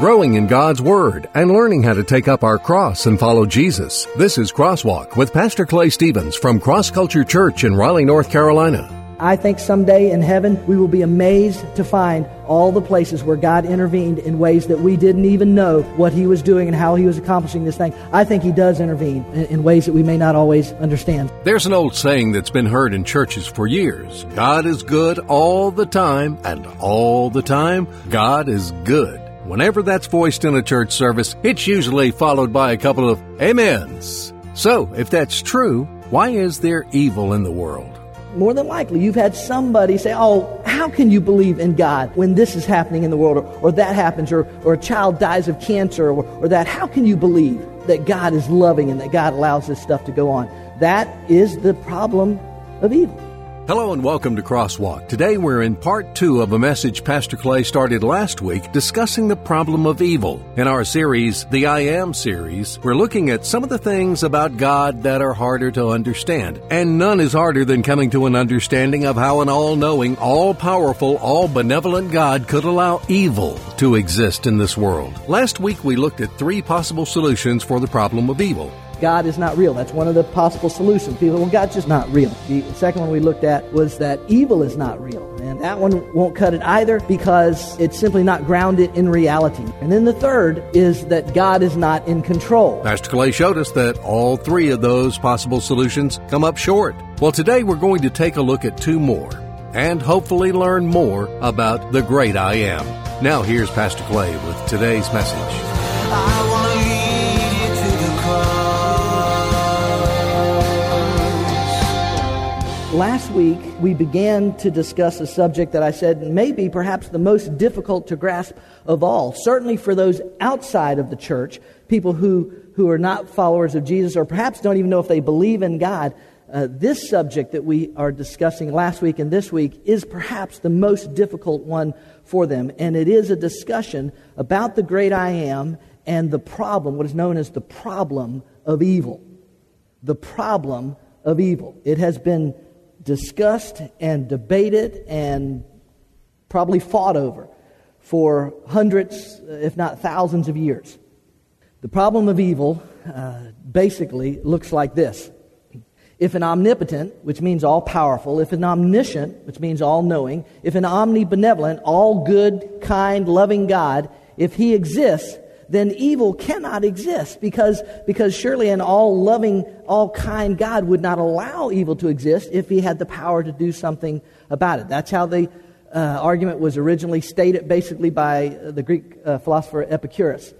growing in God's Word, and learning how to take up our cross and follow Jesus. This is Crosswalk with Pastor Clay Stevens from Cross Culture Church in Raleigh, North Carolina. I think someday in heaven we will be amazed to find all the places where God intervened in ways that we didn't even know what He was doing and how He was accomplishing this thing. I think He does intervene in ways that we may not always understand. There's an old saying that's been heard in churches for years God is good all the time, and all the time, God is good. Whenever that's voiced in a church service, it's usually followed by a couple of amens. So, if that's true, why is there evil in the world? More than likely, you've had somebody say, Oh, how can you believe in God when this is happening in the world, or, or that happens, or, or a child dies of cancer, or, or that? How can you believe that God is loving and that God allows this stuff to go on? That is the problem of evil. Hello and welcome to Crosswalk. Today we're in part two of a message Pastor Clay started last week discussing the problem of evil. In our series, the I Am series, we're looking at some of the things about God that are harder to understand. And none is harder than coming to an understanding of how an all knowing, all powerful, all benevolent God could allow evil to exist in this world. Last week we looked at three possible solutions for the problem of evil. God is not real. That's one of the possible solutions. People, well, God's just not real. The second one we looked at was that evil is not real. And that one won't cut it either because it's simply not grounded in reality. And then the third is that God is not in control. Pastor Clay showed us that all three of those possible solutions come up short. Well, today we're going to take a look at two more and hopefully learn more about the great I am. Now, here's Pastor Clay with today's message. Last week, we began to discuss a subject that I said may be perhaps the most difficult to grasp of all. Certainly for those outside of the church, people who, who are not followers of Jesus or perhaps don't even know if they believe in God. Uh, this subject that we are discussing last week and this week is perhaps the most difficult one for them. And it is a discussion about the great I am and the problem, what is known as the problem of evil. The problem of evil. It has been discussed and debated and probably fought over for hundreds, if not thousands of years. The problem of evil uh, basically looks like this. If an omnipotent, which means all powerful, if an omniscient, which means all knowing, if an omnibenevolent, all good, kind, loving God, if he exists, then evil cannot exist because, because surely an all loving, all kind God would not allow evil to exist if he had the power to do something about it. That's how the uh, argument was originally stated, basically by uh, the Greek uh, philosopher Epicurus.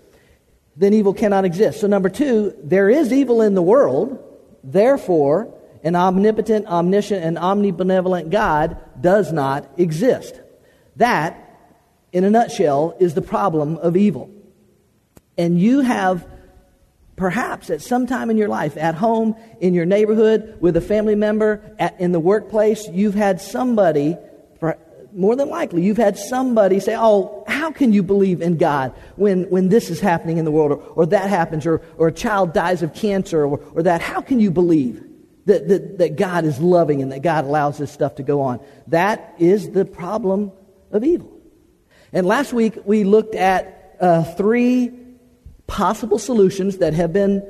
Then evil cannot exist. So, number two, there is evil in the world, therefore, an omnipotent, omniscient, and omnibenevolent God does not exist. That, in a nutshell, is the problem of evil and you have perhaps at some time in your life, at home, in your neighborhood, with a family member, at, in the workplace, you've had somebody, more than likely, you've had somebody say, Oh, how can you believe in God when, when this is happening in the world, or, or that happens, or, or a child dies of cancer, or, or that? How can you believe? That, that, that God is loving and that God allows this stuff to go on. That is the problem of evil. And last week we looked at uh, three possible solutions that have been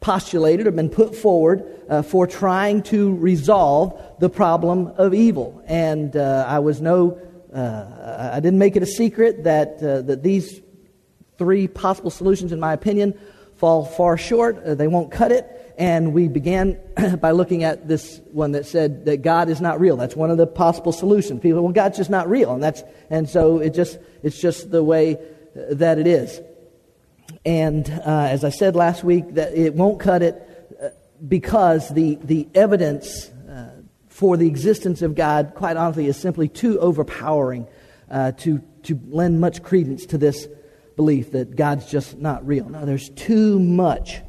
postulated or been put forward uh, for trying to resolve the problem of evil. And uh, I was no, uh, I didn't make it a secret that, uh, that these three possible solutions, in my opinion, fall far short. Uh, they won't cut it. And we began by looking at this one that said that God is not real. That's one of the possible solutions. People, well, God's just not real, and that's and so it just it's just the way that it is. And uh, as I said last week, that it won't cut it uh, because the, the evidence uh, for the existence of God, quite honestly, is simply too overpowering uh, to, to lend much credence to this belief that God's just not real. No, there's too much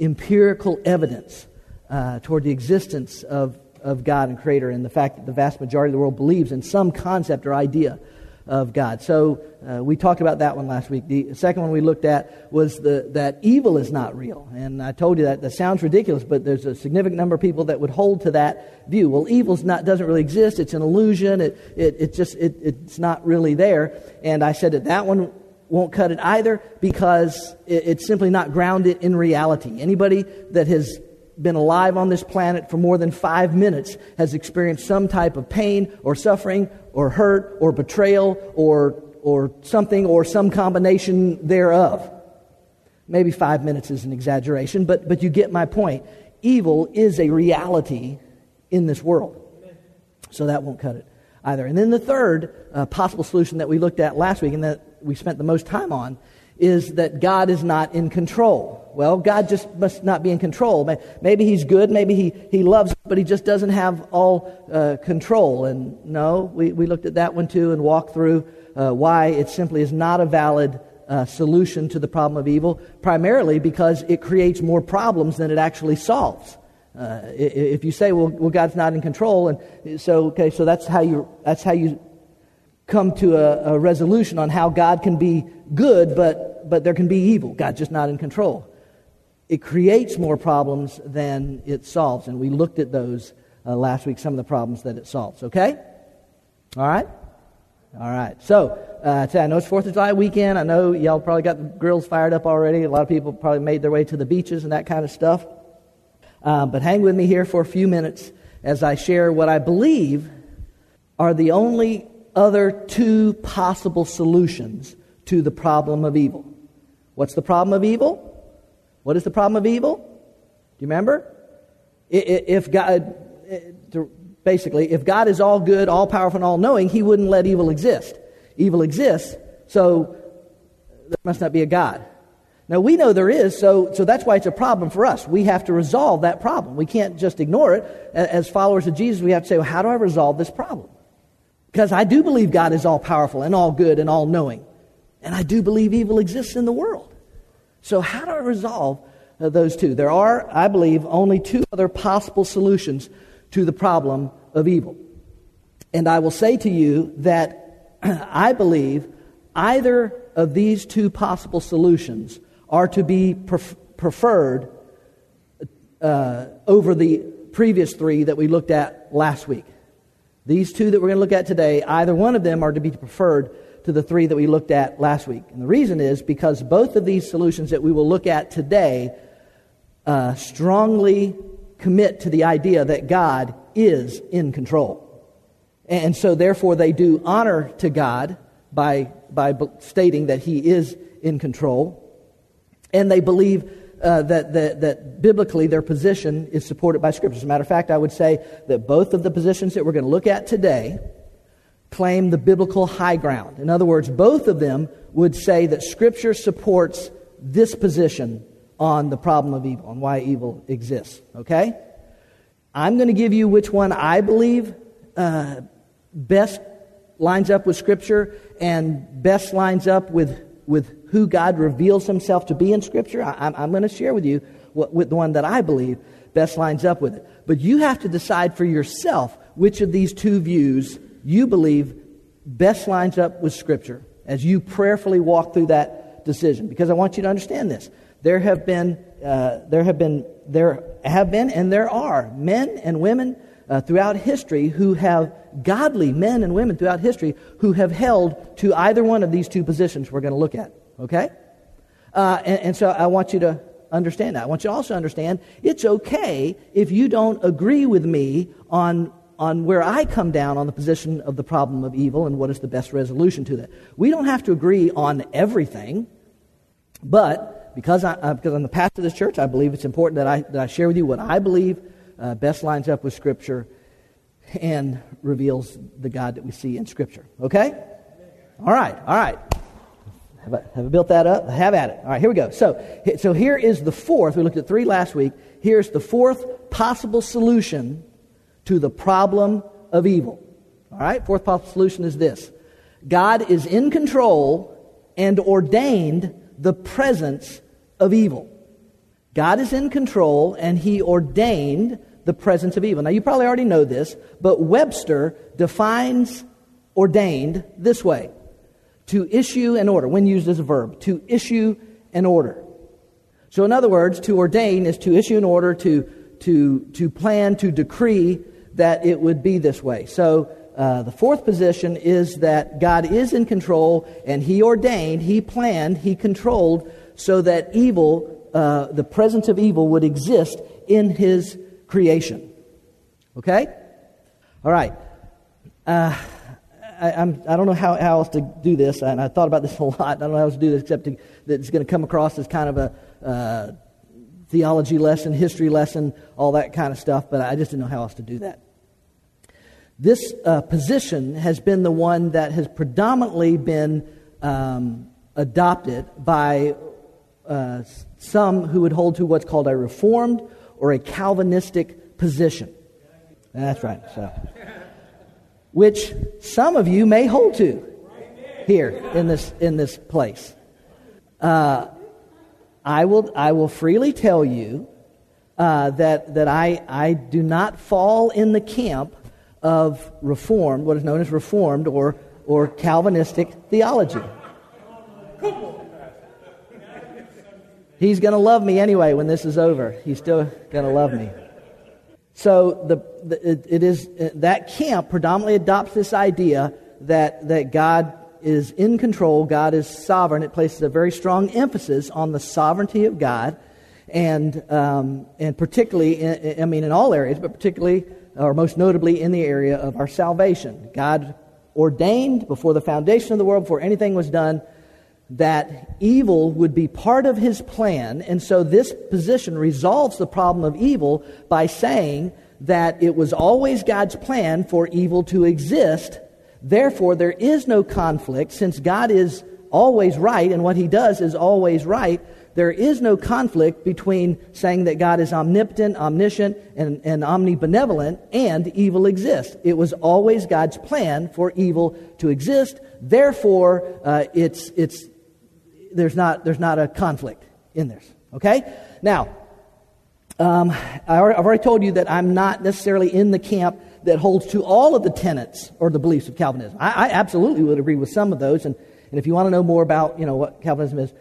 empirical evidence uh, toward the existence of, of God and Creator and the fact that the vast majority of the world believes in some concept or idea of God. So uh, we talked about that one last week. The second one we looked at was the, that evil is not real. And I told you that that sounds ridiculous, but there's a significant number of people that would hold to that view. Well, evil doesn't really exist. It's an illusion. It, it, it just, it, it's not really there. And I said that that one won't cut it either because it's simply not grounded in reality. Anybody that has been alive on this planet for more than five minutes has experienced some type of pain or suffering or hurt or betrayal or, or something or some combination thereof. Maybe five minutes is an exaggeration, but, but you get my point. Evil is a reality in this world. So that won't cut it either. And then the third uh, possible solution that we looked at last week and that we spent the most time on is that God is not in control. Well, God just must not be in control. Maybe He's good, maybe He, he loves, but He just doesn't have all uh, control. And no, we, we looked at that one too and walked through uh, why it simply is not a valid uh, solution to the problem of evil, primarily because it creates more problems than it actually solves. Uh, if you say, well, well, God's not in control, and so, okay, so that's how you, that's how you come to a, a resolution on how God can be good, but, but there can be evil. God's just not in control. It creates more problems than it solves, and we looked at those uh, last week, some of the problems that it solves, okay? All right? All right. So, uh, I know it's 4th of July weekend. I know y'all probably got the grills fired up already. A lot of people probably made their way to the beaches and that kind of stuff. Uh, but hang with me here for a few minutes as I share what I believe are the only other two possible solutions to the problem of evil. What's the problem of evil? What is the problem of evil? Do you remember? If God, eh, basically, if God is all good, all powerful, and all knowing, He wouldn't let evil exist. Evil exists, so there must not be a God. Now, we know there is, so, so that's why it's a problem for us. We have to resolve that problem. We can't just ignore it. As followers of Jesus, we have to say, well, how do I resolve this problem? Because I do believe God is all powerful and all good and all knowing. And I do believe evil exists in the world. So, how do I resolve uh, those two? There are, I believe, only two other possible solutions to the problem of evil. And I will say to you that I believe either of these two possible solutions are to be pref- preferred uh, over the previous three that we looked at last week. These two that we're going to look at today, either one of them are to be preferred to the three that we looked at last week. And the reason is because both of these solutions that we will look at today uh, strongly commit to the idea that God is in control. And so, therefore, they do honor to God by, by stating that He is in control and they believe uh, that, that, that biblically their position is supported by Scripture. As a matter of fact, I would say that both of the positions that we're going to look at today claim the biblical high ground. In other words, both of them would say that Scripture supports this position on the problem of evil and why evil exists. Okay? I'm going to give you which one I believe uh, best lines up with Scripture and best lines up with, with who God reveals himself to be in Scripture, I, am going to share with you what, with the one that I believe best lines up with it. But you have to decide for yourself which of these two views you believe best lines up with Scripture as you prayerfully walk through that decision. Because I want you to understand this. There have been, uh, there have been, there have been, and there are men and women uh, throughout history who have godly men and women throughout history who have held to either one of these two positions we're going to look at. Okay? Uh, and, and so I want you to understand that. I want you to also understand it's okay if you don't agree with me on, on where I come down on the position of the problem of evil and what is the best resolution to that. We don't have to agree on everything, but because, I, uh, because I'm the pastor of this church, I believe it's important that I, that I share with you what I believe uh, best lines up with Scripture and reveals the God that we see in Scripture. Okay? All right, all right. Have I, have I built that up? Have at it. All right, here we go. So, so here is the fourth. We looked at three last week. Here's the fourth possible solution to the problem of evil. All right, fourth possible solution is this God is in control and ordained the presence of evil. God is in control and he ordained the presence of evil. Now, you probably already know this, but Webster defines ordained this way to issue an order, when used as a verb, to issue an order. So, in other words, to ordain is to issue an order, to, to, to plan, to decree that it would be this way. So, uh, the fourth position is that God is in control and He ordained, He planned, He controlled so that evil, uh, the presence of evil, would exist in His creation. Okay? All right. Uh, I, I'm, I don't know how, how else to do this, and I thought about this a lot. I don't know how else to do this except to, that it's going to come across as kind of a uh, theology lesson, history lesson, all that kind of stuff, but I just didn't know how else to do that. This uh, position has been the one that has predominantly been um, adopted by uh, some who would hold to what's called a reformed or a Calvinistic position. That's right. So, which some of you may hold to here in this in this place. Uh, I will I will freely tell you uh, that that I I do not fall in the camp of Reformed, what is known as Reformed or, or Calvinistic theology. He's going to love me anyway when this is over. He's still going to love me. So the, the it, it is that camp predominantly adopts this idea that that God is in control, God is sovereign. It places a very strong emphasis on the sovereignty of God, and um, and particularly, in, I mean, in all areas, but particularly or most notably in the area of our salvation. God ordained before the foundation of the world, before anything was done, that evil would be part of his plan. And so this position resolves the problem of evil by saying that it was always God's plan for evil to exist. Therefore, there is no conflict since God is always right and what he does is always right there is no conflict between saying that God is omnipotent, omniscient, and, and omnibenevolent and evil exists. It was always God's plan for evil to exist. Therefore, uh, it's, it's, there's, not, there's not a conflict in this. Okay? Now, um, I've already told you that I'm not necessarily in the camp that holds to all of the tenets or the beliefs of Calvinism. I, I absolutely would agree with some of those. And, and if you want to know more about you know, what Calvinism is,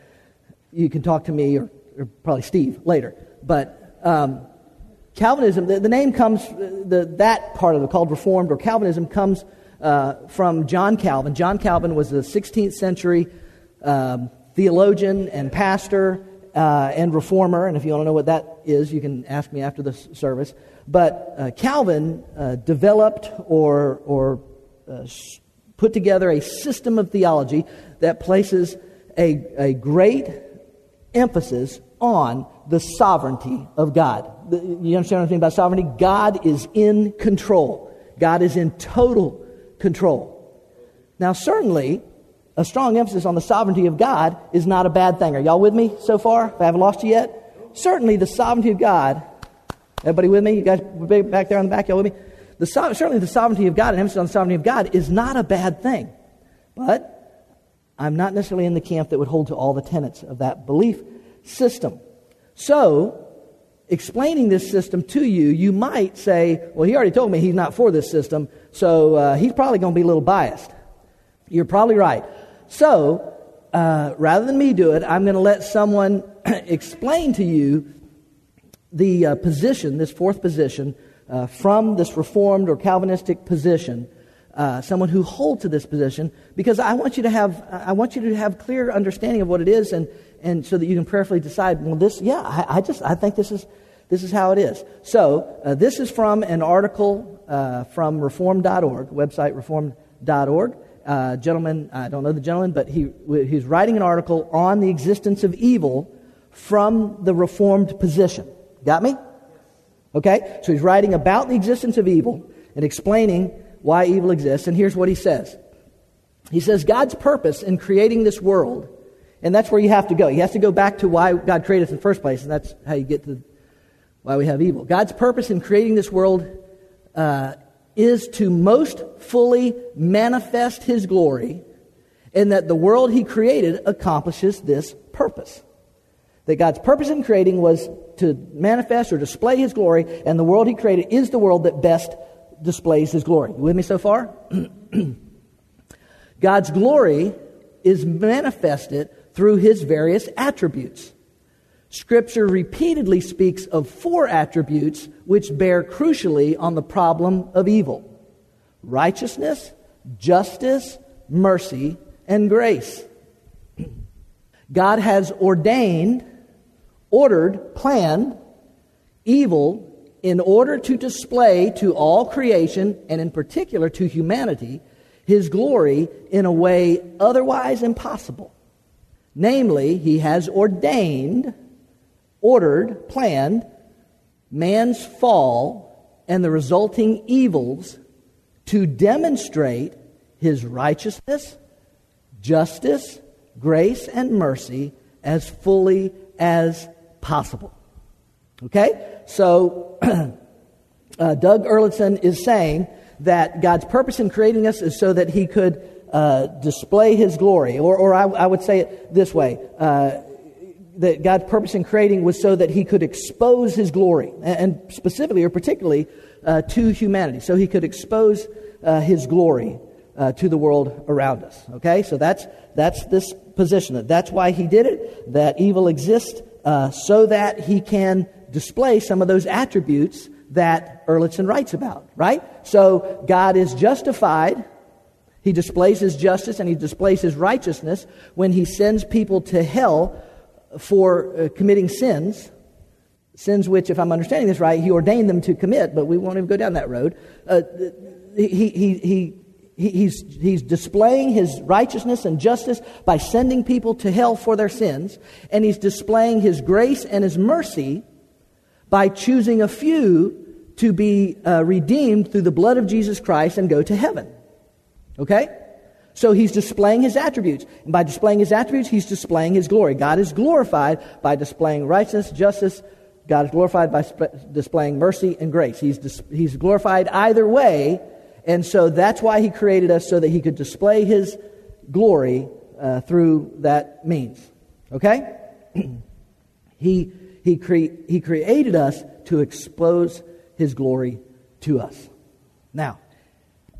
you can talk to me or, or probably Steve later. But um, Calvinism, the, the, name comes, the, that part of it called Reformed or Calvinism comes uh, from John Calvin. John Calvin was a 16th century um, theologian and pastor uh, and reformer. And if you want to know what that is, you can ask me after the service. But uh, Calvin uh, developed or, or uh, put together a system of theology that places a, a great emphasis on the sovereignty of God. You understand anything about sovereignty? God is in control. God is in total control. Now, certainly, a strong emphasis on the sovereignty of God is not a bad thing. Are y'all with me so far? If I haven't lost you yet? Certainly, the sovereignty of God. Everybody with me? You guys back there on the back? Y'all with me? The, certainly, the sovereignty of God and emphasis on the sovereignty of God is not a bad thing. But I'm not necessarily in the camp that would hold to all the tenets of that belief system. So, explaining this system to you, you might say, well, he already told me he's not for this system, so uh, he's probably going to be a little biased. You're probably right. So, uh, rather than me do it, I'm going to let someone explain to you the uh, position, this fourth position, uh, from this Reformed or Calvinistic position uh, someone who holds to this position because I want you to have I want you to have clear understanding of what it is and and so that you can prayerfully decide well this yeah I, I just I think this is this is how it is. So uh, this is from an article uh, from reform.org website reform.org uh, gentleman I don't know the gentleman but he he's writing an article on the existence of evil from the reformed position got me okay so he's writing about the existence of evil and explaining why evil exists. And here's what he says He says, God's purpose in creating this world, and that's where you have to go. You have to go back to why God created us in the first place, and that's how you get to why we have evil. God's purpose in creating this world uh, is to most fully manifest his glory, and that the world he created accomplishes this purpose. That God's purpose in creating was to manifest or display his glory, and the world he created is the world that best displays his glory. You with me so far? God's glory is manifested through his various attributes. Scripture repeatedly speaks of four attributes which bear crucially on the problem of evil. righteousness, justice, mercy, and grace. God has ordained, ordered, planned evil in order to display to all creation, and in particular to humanity, his glory in a way otherwise impossible. Namely, he has ordained, ordered, planned man's fall and the resulting evils to demonstrate his righteousness, justice, grace, and mercy as fully as possible. Okay? So, uh, Doug Erlickson is saying that God's purpose in creating us is so that he could uh, display his glory. Or, or I, I, would say it this way uh, that God's purpose in creating was so that he could expose his glory, and, and specifically or particularly uh, to humanity. So he could expose uh, his glory uh, to the world around us. Okay? So that's, that's this position. That That's why he did it, that evil exists uh, so that he can display some of those attributes that Erlickson writes about, right? So God is justified. He displays his justice and he displays his righteousness when he sends people to hell for uh, committing sins. Sins which, if I'm understanding this right, he ordained them to commit, but we won't even go down that road. Uh, he, he, he, he's, he's displaying his righteousness and justice by sending people to hell for their sins, and he's displaying his grace and his mercy by choosing a few to be uh, redeemed through the blood of Jesus Christ and go to heaven. Okay? So he's displaying his attributes. And by displaying his attributes, he's displaying his glory. God is glorified by displaying righteousness, justice. God is glorified by sp- displaying mercy and grace. He's, dis- he's glorified either way. And so that's why he created us, so that he could display his glory uh, through that means. Okay? he he, cre- he created us to expose His glory to us. Now,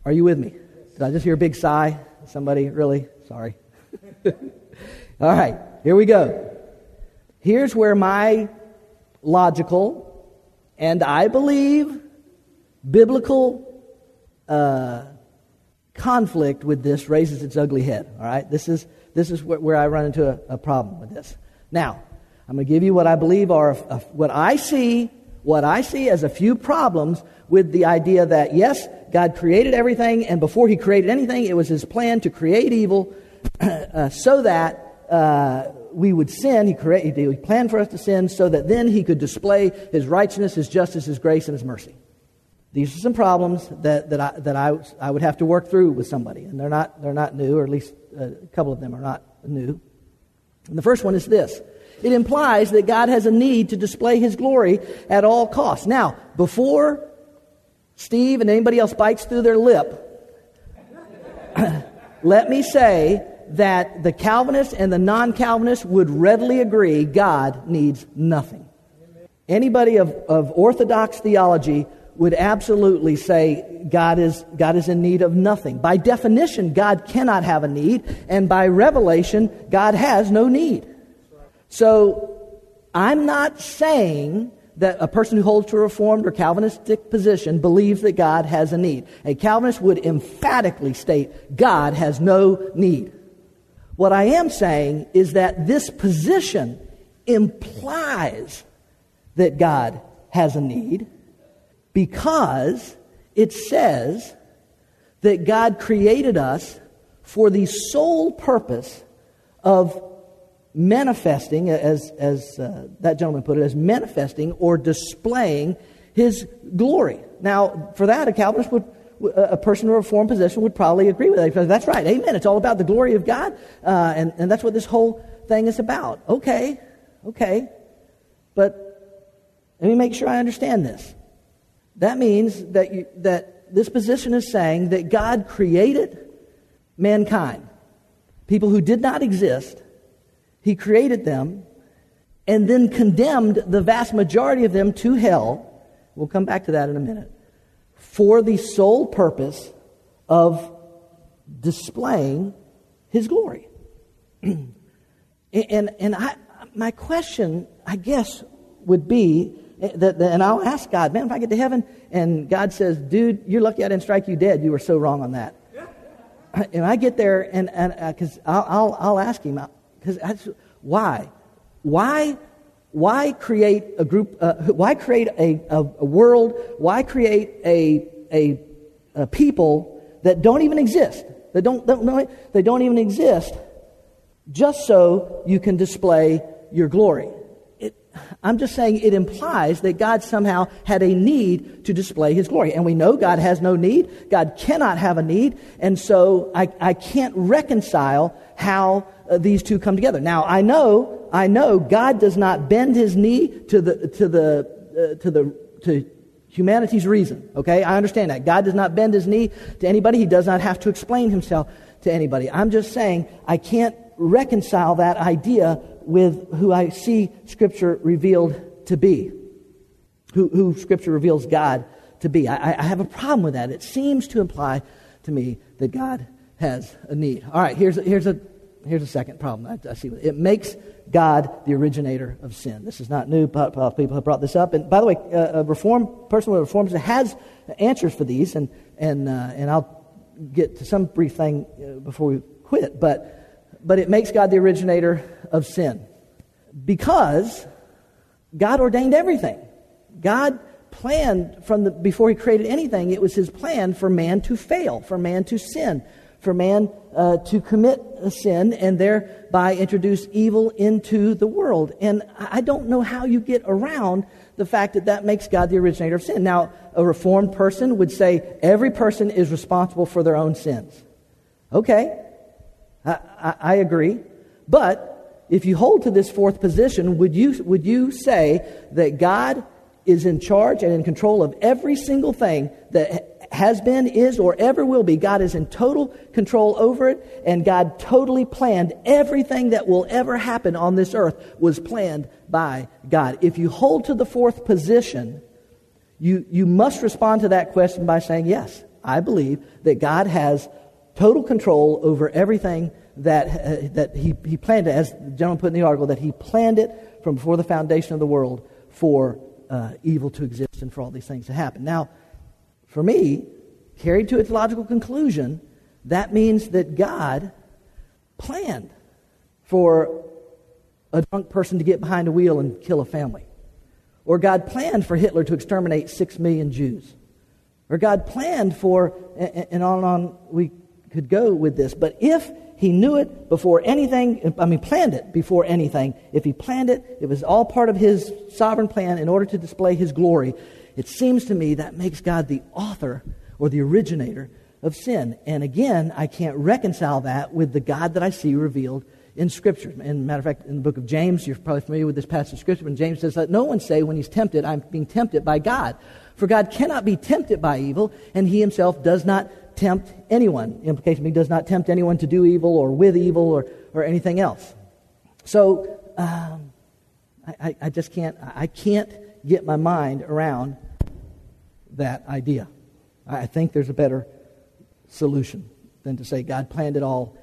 are you with me? Did I just hear a big sigh? Somebody, really? Sorry. All right, here we go. Here's where my logical and I believe biblical uh, conflict with this raises its ugly head. All right, this is this is where I run into a, a problem with this. Now, I'm going to give you what I believe are what I see, what I see as a few problems with the idea that yes, God created everything, and before He created anything, it was His plan to create evil uh, so that uh, we would sin. He, created, he planned for us to sin so that then He could display His righteousness, His justice, His grace, and His mercy. These are some problems that, that, I, that I, I would have to work through with somebody, and they're not, they're not new, or at least uh, a couple of them are not new. And the first one is this it implies that God has a need to display his glory at all costs. Now, before Steve and anybody else bites through their lip, let me say that the Calvinists and the non Calvinists would readily agree God needs nothing. Anybody of, of Orthodox theology would absolutely say God is, God is in need of nothing. By definition, God cannot have a need, and by revelation, God has no need. So I'm not saying that a person who holds to a Reformed or Calvinistic position believes that God has a need. A Calvinist would emphatically state God has no need. What I am saying is that this position implies that God has a need because it says that God created us for the sole purpose of manifesting, as, as uh, that gentleman put it, as manifesting or displaying his glory. Now, for that, a Calvinist would, a person in a reformed position would probably agree with that. That's right, amen. It's all about the glory of God, uh, and, and that's what this whole thing is about. Okay, okay. But let me make sure I understand this. That means that, you, that this position is saying that God created mankind, people who did not exist, he created them and then condemned the vast majority of them to hell. We'll come back to that in a minute. For the sole purpose of displaying his glory. and and I, my question, I guess, would be that, that, and I'll ask God, man, if I get to heaven, and God says, dude, you're lucky I didn't strike you dead. You were so wrong on that. And I get there, and because uh, I'll, I'll, I'll ask him, because why? Why? Why create a group? Uh, why create a, a, a, world? Why create a, a, a people that don't even exist? That don't, don't, they don't even exist just so you can display your glory. I'm just saying it implies that God somehow had a need to display his glory. And we know God has no need. God cannot have a need. And so I, I can't reconcile how uh, these two come together. Now, I know, I know God does not bend his knee to the, to the, uh, to the, to humanity's reason. Okay? I understand that. God does not bend his knee to anybody. He does not have to explain himself to anybody. I'm just saying I can't reconcile that idea with who I see Scripture revealed to be, who, who Scripture reveals God to be. I, I have a problem with that. It seems to imply to me that God has a need. All right, here's a, here's a, here's a second problem I, I see. It makes God the originator of sin. This is not new. People have brought this up. And by the way, a reform person with reforms has answers for these, and and uh, and I'll get to some brief thing uh, before we quit. But but it makes God the originator of sin because God ordained everything. God planned from the before He created anything. It was His plan for man to fail, for man to sin, for man uh, to commit a sin and thereby introduce evil into the world. And I don't know how you get around the fact that that makes God the originator of sin. Now, a reformed person would say every person is responsible for their own sins. Okay, I, I, I agree. But if you hold to this fourth position, would you, would you say that God is in charge and in control of every single thing that has been, is, or ever will be? God is in total control over it, and God totally planned everything that will ever happen on this earth was planned by God. If you hold to the fourth position, you, you must respond to that question by saying, Yes, I believe that God has total control over everything that, uh, that he, he planned it, as the gentleman put in the article, that he planned it from before the foundation of the world for uh, evil to exist and for all these things to happen. Now, for me, carried to its logical conclusion, that means that God planned for a drunk person to get behind a wheel and kill a family. Or God planned for Hitler to exterminate six million Jews. Or God planned for, and on and on we could go with this. But if he knew it before anything, I mean, planned it before anything, if he planned it, it was all part of his sovereign plan in order to display his glory, it seems to me that makes God the author or the originator of sin. And again, I can't reconcile that with the God that I see revealed in Scripture. And matter of fact, in the book of James, you're probably familiar with this passage of Scripture, When James says, Let no one say when he's tempted, I'm being tempted by God. For God cannot be tempted by evil, and he himself does not tempt anyone. Implication he does not tempt anyone to do evil or with evil or, or anything else. So um, I, I just can't I can't get my mind around that idea. I think there's a better solution than to say God planned it all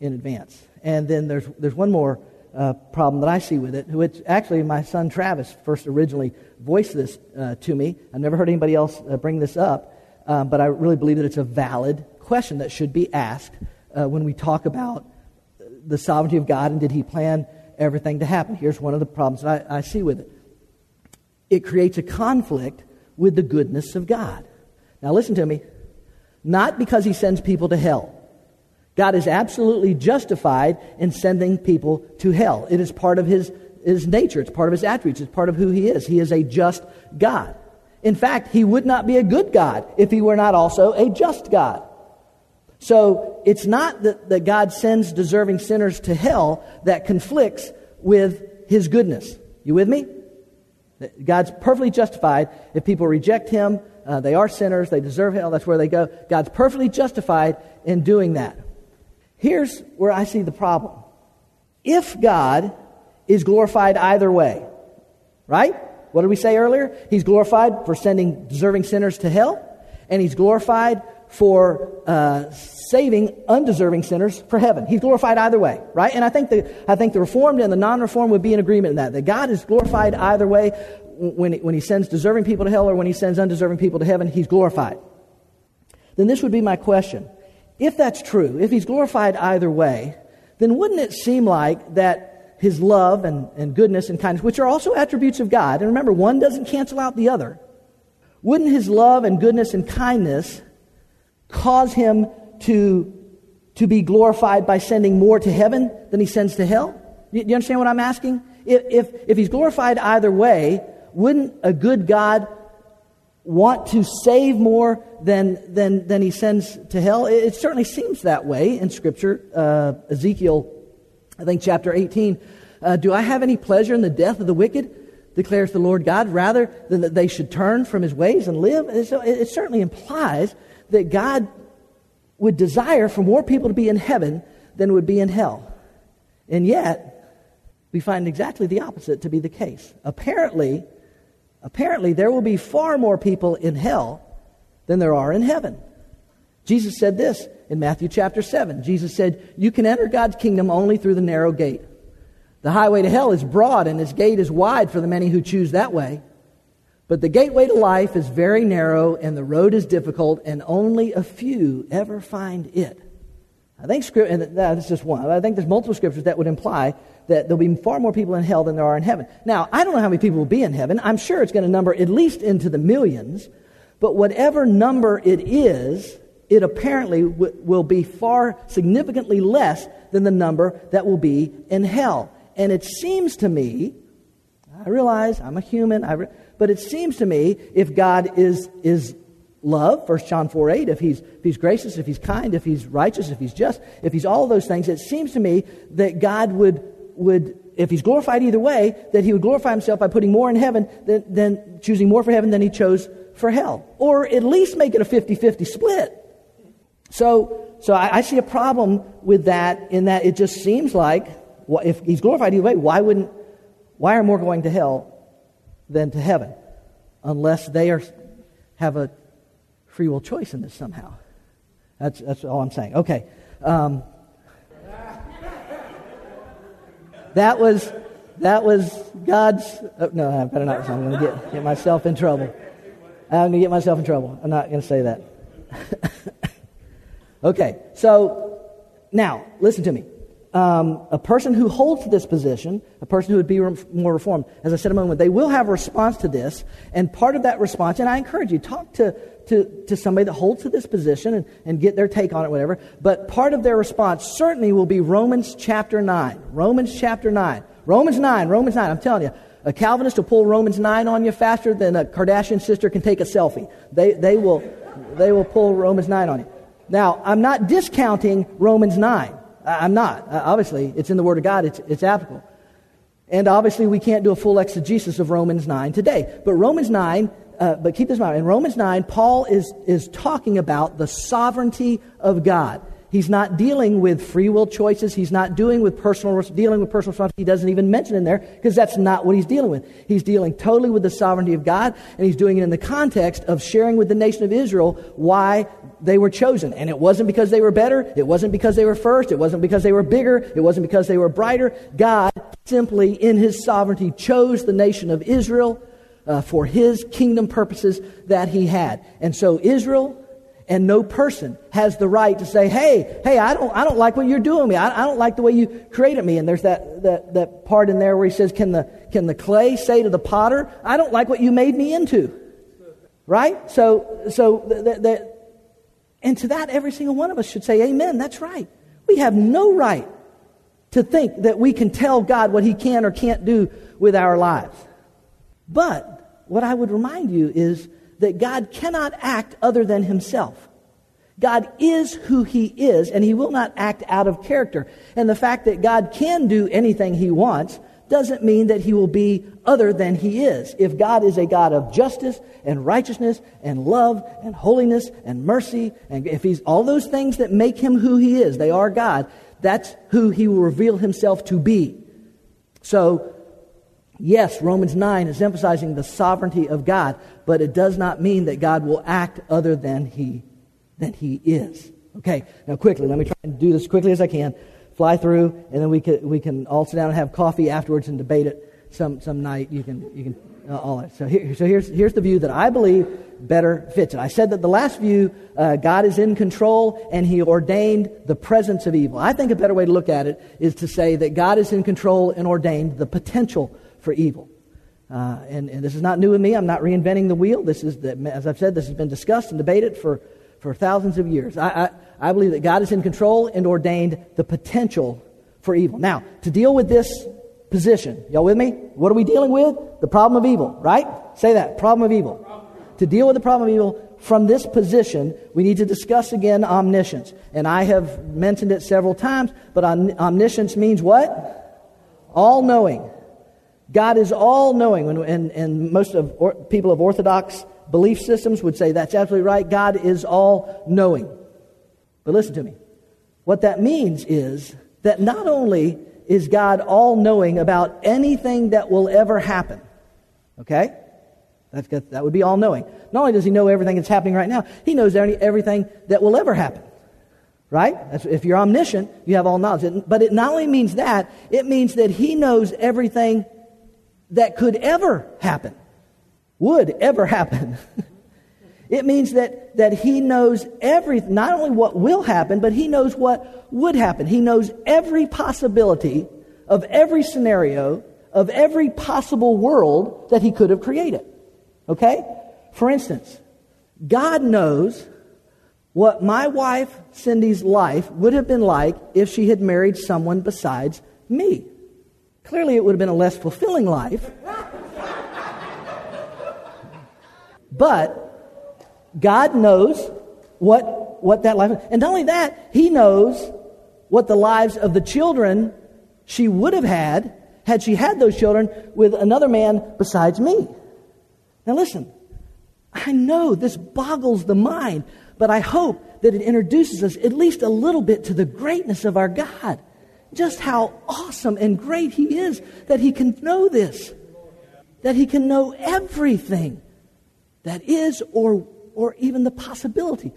in advance. And then there's there's one more uh, problem that I see with it, which actually my son Travis first originally voiced this uh, to me. I've never heard anybody else uh, bring this up um, but I really believe that it's a valid question that should be asked uh, when we talk about the sovereignty of God and did He plan everything to happen. Here's one of the problems that I, I see with it it creates a conflict with the goodness of God. Now, listen to me. Not because He sends people to hell. God is absolutely justified in sending people to hell. It is part of his, his nature, it's part of His attributes, it's part of who He is. He is a just God. In fact, he would not be a good God if he were not also a just God. So it's not that, that God sends deserving sinners to hell that conflicts with his goodness. You with me? God's perfectly justified. If people reject him, uh, they are sinners, they deserve hell, that's where they go. God's perfectly justified in doing that. Here's where I see the problem. If God is glorified either way, right? What did we say earlier? He's glorified for sending deserving sinners to hell, and he's glorified for uh, saving undeserving sinners for heaven. He's glorified either way, right? And I think the I think the reformed and the non-reformed would be in agreement in that that God is glorified either way. when, when he sends deserving people to hell or when he sends undeserving people to heaven, he's glorified. Then this would be my question. If that's true, if he's glorified either way, then wouldn't it seem like that his love and, and goodness and kindness, which are also attributes of God, and remember, one doesn't cancel out the other, wouldn't his love and goodness and kindness cause him to, to be glorified by sending more to heaven than he sends to hell? Do you understand what I'm asking? If, if, if he's glorified either way, wouldn't a good God want to save more than, than, than he sends to hell? It, it certainly seems that way in Scripture. Uh, Ezekiel, I think, chapter 18. Uh, Do I have any pleasure in the death of the wicked? declares the Lord God, rather than that they should turn from his ways and live. And so it, it certainly implies that God would desire for more people to be in heaven than would be in hell. And yet, we find exactly the opposite to be the case. Apparently, apparently there will be far more people in hell than there are in heaven. Jesus said this in Matthew chapter 7. Jesus said, You can enter God's kingdom only through the narrow gate. The highway to hell is broad and its gate is wide for the many who choose that way. But the gateway to life is very narrow and the road is difficult, and only a few ever find it. I think script, and that's just one. I think there's multiple scriptures that would imply that there'll be far more people in hell than there are in heaven. Now, I don't know how many people will be in heaven. I'm sure it's going to number at least into the millions. But whatever number it is, it apparently w- will be far significantly less than the number that will be in hell. And it seems to me, I realize I'm a human, re- but it seems to me if God is, is love, 1 John 4 8, if he's, if he's gracious, if he's kind, if he's righteous, if he's just, if he's all those things, it seems to me that God would, would if he's glorified either way, that he would glorify himself by putting more in heaven than, than choosing more for heaven than he chose for hell. Or at least make it a 50 50 split. So, so I, I, see a problem with that in that it just seems like if he's glorified either way, why wouldn't, why are more going to hell than to heaven? Unless they are, have a free will choice in this somehow. That's, that's all I'm saying. Okay. Um, that was that was God's. Oh, no, I better not. I'm going to get, get myself in trouble. I'm going to get myself in trouble. I'm not going to say that. okay, so now listen to me. Um, a person who holds this position, a person who would be re- more reformed, as I said a moment, they will have a response to this. And part of that response, and I encourage you, talk to, to, to somebody that holds to this position and, and get their take on it, whatever. But part of their response certainly will be Romans chapter 9. Romans chapter 9. Romans 9, Romans 9, I'm telling you. A Calvinist will pull Romans 9 on you faster than a Kardashian sister can take a selfie. They, they, will, they will pull Romans 9 on you. Now, I'm not discounting Romans 9. I'm not. Uh, obviously, it's in the Word of God, it's, it's applicable. And obviously, we can't do a full exegesis of Romans 9 today. But Romans 9 uh, but keep this in mind. In Romans 9, Paul is, is talking about the sovereignty of God. He's not dealing with free will choices. He's not doing with personal, dealing with personal responsibility. He doesn't even mention in there because that's not what he's dealing with. He's dealing totally with the sovereignty of God, and he's doing it in the context of sharing with the nation of Israel why they were chosen. And it wasn't because they were better. It wasn't because they were first. It wasn't because they were bigger. It wasn't because they were brighter. God simply, in his sovereignty, chose the nation of Israel uh, for his kingdom purposes that he had. And so Israel and no person has the right to say, hey, hey, I don't, I don't like what you're doing me. I, I don't like the way you created me. And there's that, that, that part in there where he says, can the, can the clay say to the potter, I don't like what you made me into? Right? So, so that, that, and to that, every single one of us should say, amen. That's right. We have no right to think that we can tell God what he can or can't do with our lives. But what I would remind you is that God cannot act other than himself. God is who he is, and he will not act out of character. And the fact that God can do anything he wants doesn't mean that he will be other than he is. If God is a God of justice and righteousness and love and holiness and mercy, and if he's all those things that make him who he is, they are God, that's who he will reveal himself to be. So Yes, Romans 9 is emphasizing the sovereignty of God, but it does not mean that God will act other than he, than he is. Okay, now quickly, let me try and do this quickly as I can. Fly through, and then we can, we can all sit down and have coffee afterwards and debate it some, some night. You can, you can Uh, all that. So, here, so here's, here's the view that I believe better fits it. I said that the last view, uh, God is in control and he ordained the presence of evil. I think a better way to look at it is to say that God is in control and ordained the potential for evil. Uh, and, and, this is not new in me. I'm not reinventing the wheel. This is, the, as I've said, this has been discussed and debated for, for thousands of years. I, I, I believe that God is in control and ordained the potential for evil. Now, to deal with this position, y'all with me? What are we dealing with? The problem of evil, right? Say that, problem of evil. To deal with the problem of evil from this position, we need to discuss again omniscience. And I have mentioned it several times, but omniscience means what? All knowing. God is all knowing, and, and, most of or, people of Orthodox belief systems would say that's absolutely right. God is all knowing. But listen to me. What that means is that not only is God all knowing about anything that will ever happen, okay? That's, that would be all knowing. Not only does He know everything that's happening right now, He knows everything that will ever happen. Right? If you're omniscient, you have all knowledge. But it not only means that, it means that He knows everything that could ever happen, would ever happen. it means that, that he knows every, not only what will happen, but he knows what would happen. He knows every possibility of every scenario of every possible world that he could have created. Okay? For instance, God knows what my wife, Cindy's life, would have been like if she had married someone besides me. Clearly, it would have been a less fulfilling life. but God knows what, what that life is. And not only that, He knows what the lives of the children she would have had had she had those children with another man besides me. Now, listen, I know this boggles the mind, but I hope that it introduces us at least a little bit to the greatness of our God just how awesome and great He is that He can know this, that He can know everything that is or, or even the possibility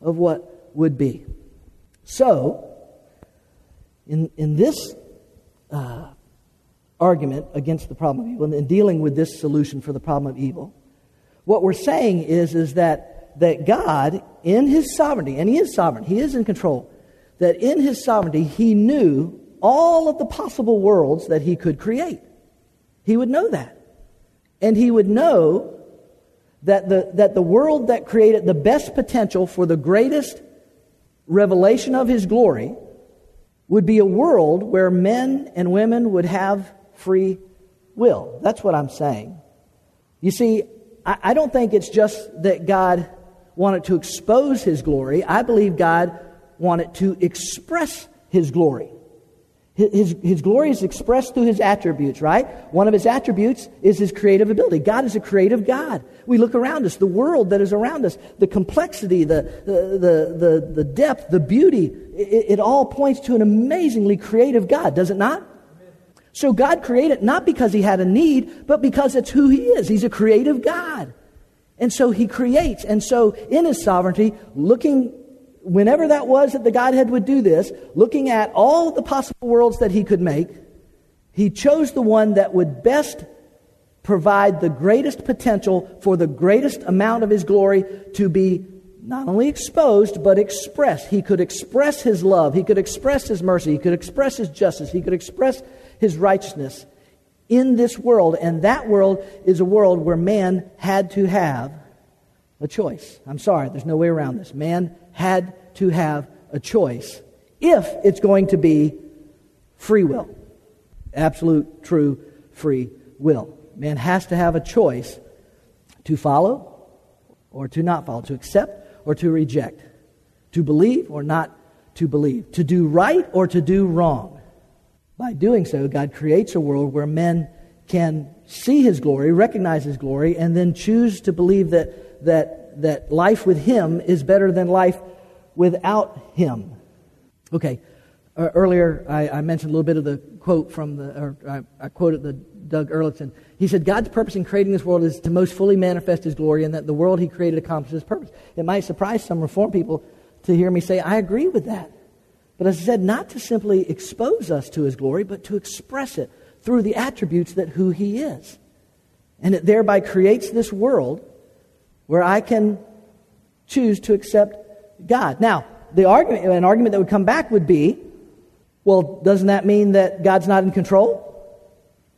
of what would be. So, in, in this uh, argument against the problem of evil in dealing with this solution for the problem of evil, what we're saying is, is that, that God, in His sovereignty, and He is sovereign, He is in control, that in His sovereignty, He knew all of the possible worlds that he could create. He would know that. And he would know that the, that the world that created the best potential for the greatest revelation of his glory would be a world where men and women would have free will. That's what I'm saying. You see, I, I don't think it's just that God wanted to expose his glory. I believe God wanted to express his glory. His, his glory is expressed through his attributes, right? One of his attributes is his creative ability. God is a creative God. We look around us, the world that is around us, the complexity, the, the, the, the, depth, the beauty, it, it all points to an amazingly creative God, does it not? So God created not because he had a need, but because it's who he is. He's a creative God. And so he creates. And so in his sovereignty, looking whenever that was that the Godhead would do this, looking at all the possible worlds that he could make, he chose the one that would best provide the greatest potential for the greatest amount of his glory to be not only exposed, but expressed. He could express his love, he could express his mercy, he could express his justice, he could express his righteousness in this world. And that world is a world where man had to have a choice. I'm sorry, there's no way around this. Man had to have a choice if it's going to be free will. Absolute, true, free will. Man has to have a choice to follow or to not follow, to accept or to reject, to believe or not to believe, to do right or to do wrong. By doing so, God creates a world where men can see his glory, recognize his glory, and then choose to believe that, that that life with Him is better than life without Him. Okay, uh, earlier I, I, mentioned a little bit of the quote from the, or I, I quoted the Doug Erlickson. He said, God's purpose in creating this world is to most fully manifest His glory, and that the world He created accomplishes His purpose. It might surprise some Reformed people to hear me say, I agree with that. But as I said, not to simply expose us to His glory, but to express it through the attributes that who He is. And it thereby creates this world where I can choose to accept God. Now, the argument, an argument that would come back would be, well, doesn't that mean that God's not in control?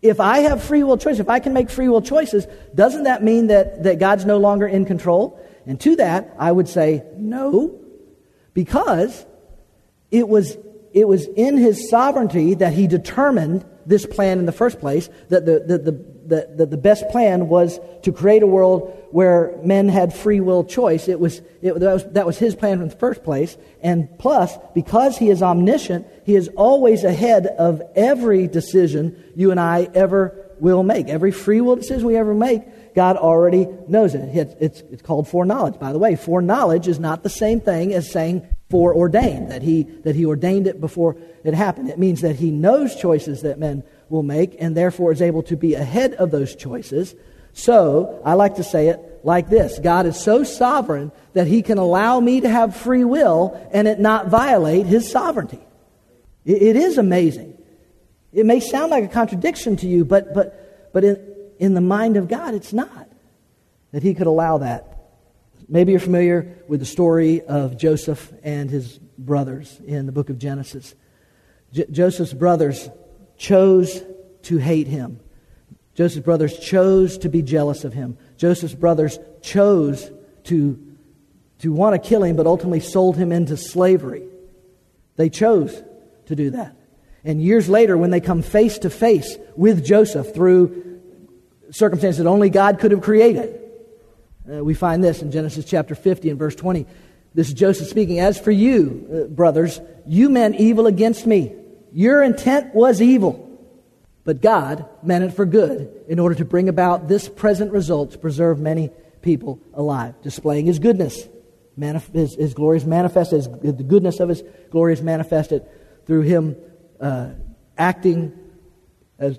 If I have free will choice, if I can make free will choices, doesn't that mean that, that God's no longer in control? And to that, I would say no, because it was, it was in his sovereignty that he determined this plan in the first place, that the, the, the, the, the, the best plan was to create a world where men had free will choice. It was, it, that, was, that was his plan in the first place. And plus, because he is omniscient, he is always ahead of every decision you and I ever will make. Every free will decision we ever make, God already knows it. It's, it's, it's called foreknowledge, by the way. Foreknowledge is not the same thing as saying foreordained, that he, that he ordained it before it happened. It means that he knows choices that men will make and therefore is able to be ahead of those choices. So, I like to say it like this God is so sovereign that he can allow me to have free will and it not violate his sovereignty. it, it is amazing. It may sound like a contradiction to you, but, but, but in, in the mind of God, it's not. That he could allow that. Maybe you're familiar with the story of Joseph and his brothers in the book of Genesis. J- Joseph's brothers chose to hate him. Joseph's brothers chose to be jealous of him. Joseph's brothers chose to, to want to kill him, but ultimately sold him into slavery. They chose to do that. And years later, when they come face to face with Joseph through circumstances that only God could have created, uh, we find this in Genesis chapter 50 and verse 20. This is Joseph speaking. As for you, uh, brothers, you meant evil against me. Your intent was evil. But God meant it for good in order to bring about this present result to preserve many people alive, displaying His goodness. Manif- his, his glory is manifested, his, the goodness of His glory is manifested through Him uh, acting as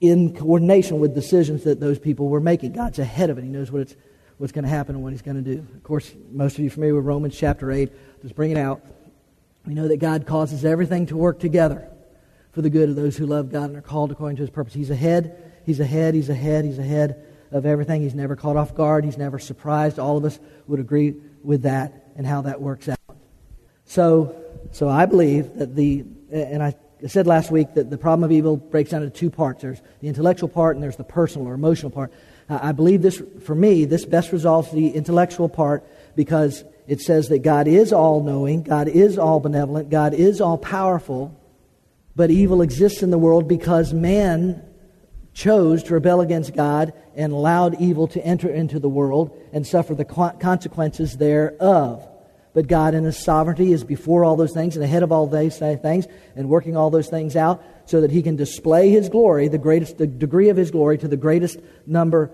in coordination with decisions that those people were making. God's ahead of it. He knows what it's what's going to happen and what he's going to do. Of course, most of you familiar with Romans chapter 8. Just bring it out. We know that God causes everything to work together for the good of those who love God and are called according to his purpose. He's ahead, he's ahead, he's ahead, he's ahead of everything. He's never caught off guard, he's never surprised. All of us would agree with that and how that works out. So, so I believe that the, and I said last week that the problem of evil breaks down into two parts there's the intellectual part and there's the personal or emotional part. I believe this, for me, this best resolves the intellectual part because it says that God is all knowing, God is all benevolent, God is all powerful, but evil exists in the world because man chose to rebel against God and allowed evil to enter into the world and suffer the consequences thereof. But God, in His sovereignty, is before all those things and ahead of all those things and working all those things out so that He can display His glory, the greatest the degree of His glory, to the greatest number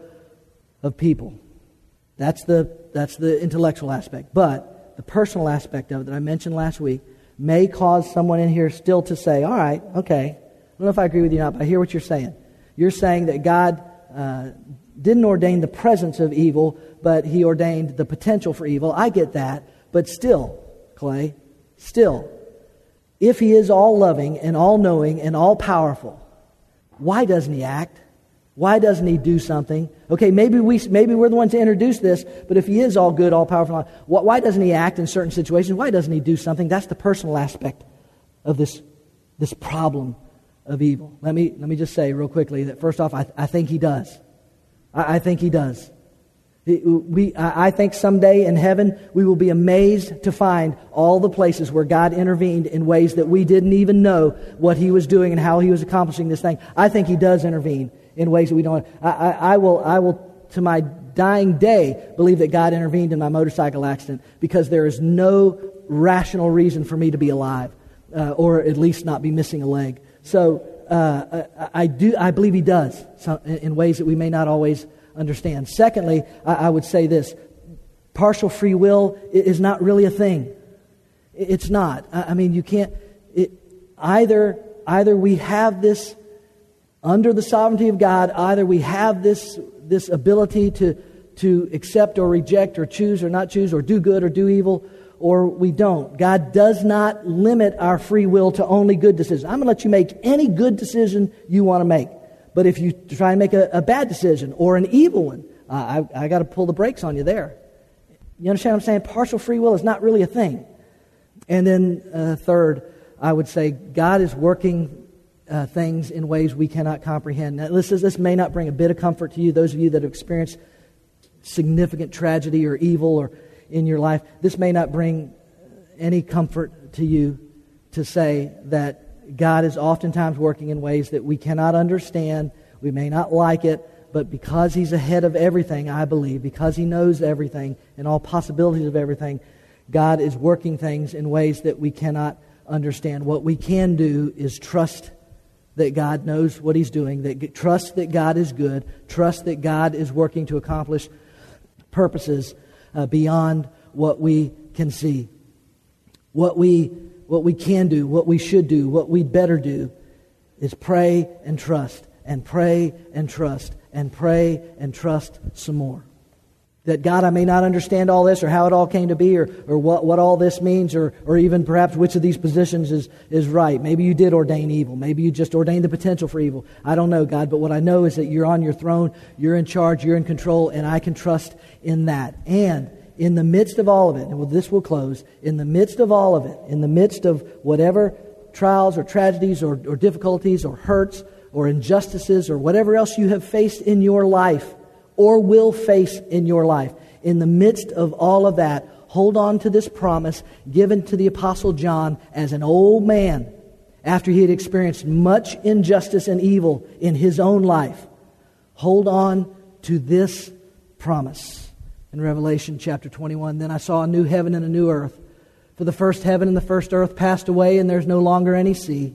of people. That's the, that's the intellectual aspect. But the personal aspect of it that I mentioned last week may cause someone in here still to say, all right, okay, I don't know if I agree with you or not, but I hear what you're saying. You're saying that God uh, didn't ordain the presence of evil, but He ordained the potential for evil. I get that. But still, Clay, still, if he is all loving and all knowing and all powerful, why doesn't he act? Why doesn't he do something? Okay, maybe, we, maybe we're the ones to introduce this, but if he is all good, all powerful, why doesn't he act in certain situations? Why doesn't he do something? That's the personal aspect of this, this problem of evil. Let me, let me just say real quickly that first off, I, I think he does. I, I think he does. We, I think someday in heaven we will be amazed to find all the places where God intervened in ways that we didn't even know what He was doing and how He was accomplishing this thing. I think He does intervene in ways that we don't. I, I, I will, I will, to my dying day, believe that God intervened in my motorcycle accident because there is no rational reason for me to be alive, uh, or at least not be missing a leg. So uh, I, I, do. I believe He does in ways that we may not always understand. Secondly, I, I would say this partial free will is not really a thing. It's not. I mean, you can't. It, either, either we have this under the sovereignty of God, either we have this, this ability to, to accept or reject or choose or not choose or do good or do evil, or we don't. God does not limit our free will to only good decisions. I'm going to let you make any good decision you want to make. But if you try and make a, a bad decision or an evil one, uh, I, I got to pull the brakes on you there. You understand what I'm saying? Partial free will is not really a thing. And then, uh, third, I would say God is working uh, things in ways we cannot comprehend. Now, this, is, this may not bring a bit of comfort to you, those of you that have experienced significant tragedy or evil or in your life. This may not bring any comfort to you to say that God is oftentimes working in ways that we cannot understand. We may not like it, but because He's ahead of everything, I believe, because He knows everything and all possibilities of everything, God is working things in ways that we cannot understand. What we can do is trust that God knows what He's doing, that trust that God is good, trust that God is working to accomplish purposes uh, beyond what we can see. What we, what we can do, what we should do, what we'd better do is pray and trust, and pray and trust, and pray and trust some more. That God, I may not understand all this or how it all came to be or, or what, what all this means or, or even perhaps which of these positions is, is right. Maybe you did ordain evil. Maybe you just ordained the potential for evil. I don't know, God, but what I know is that you're on your throne, you're in charge, you're in control, and I can trust in that. And in the midst of all of it, and this will close, in the midst of all of it, in the midst of whatever trials or tragedies or, or difficulties or hurts or injustices or whatever else you have faced in your life or will face in your life, in the midst of all of that, hold on to this promise given to the Apostle John as an old man after he had experienced much injustice and evil in his own life. Hold on to this promise in Revelation chapter 21. Then I saw a new heaven and a new earth. For the first heaven and the first earth passed away, and there's no longer any sea.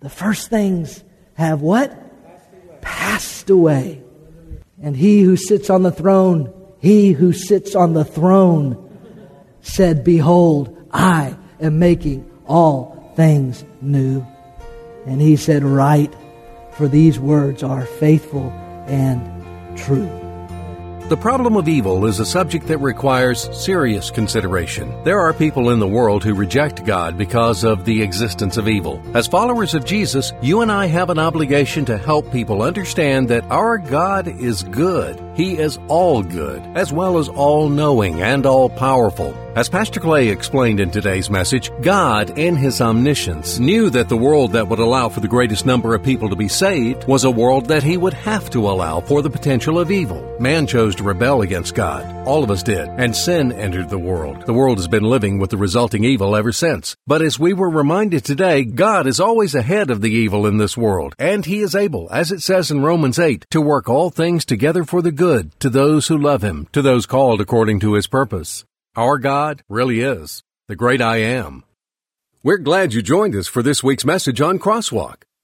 The first things have what? Passed away. And he who sits on the throne, he who sits on the throne said, Behold, I am making all things new. And he said, Write, for these words are faithful and true. The problem of evil is a subject that requires serious consideration. There are people in the world who reject God because of the existence of evil. As followers of Jesus, you and I have an obligation to help people understand that our God is good. He is all good, as well as all knowing and all powerful. As Pastor Clay explained in today's message, God, in His omniscience, knew that the world that would allow for the greatest number of people to be saved was a world that He would have to allow for the potential of evil. Man chose to rebel against God. All of us did, and sin entered the world. The world has been living with the resulting evil ever since. But as we were reminded today, God is always ahead of the evil in this world, and He is able, as it says in Romans 8, to work all things together for the good to those who love Him, to those called according to His purpose. Our God really is the great I am. We're glad you joined us for this week's message on Crosswalk.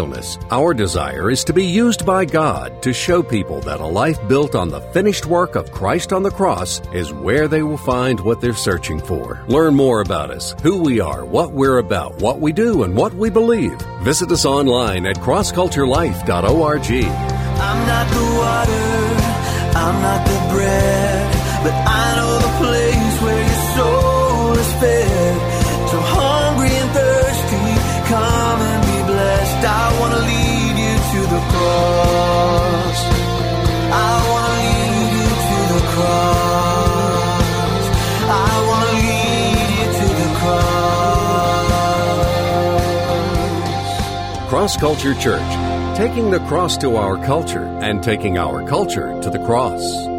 realness. Our desire is to be used by God to show people that a life built on the finished work of Christ on the cross is where they will find what they're searching for. Learn more about us, who we are, what we're about, what we do, and what we believe. Visit us online at crossculturelife.org. I'm not the water, I'm not the bread, but I know the cross. Culture Church, taking the cross to our culture and taking our culture to the cross.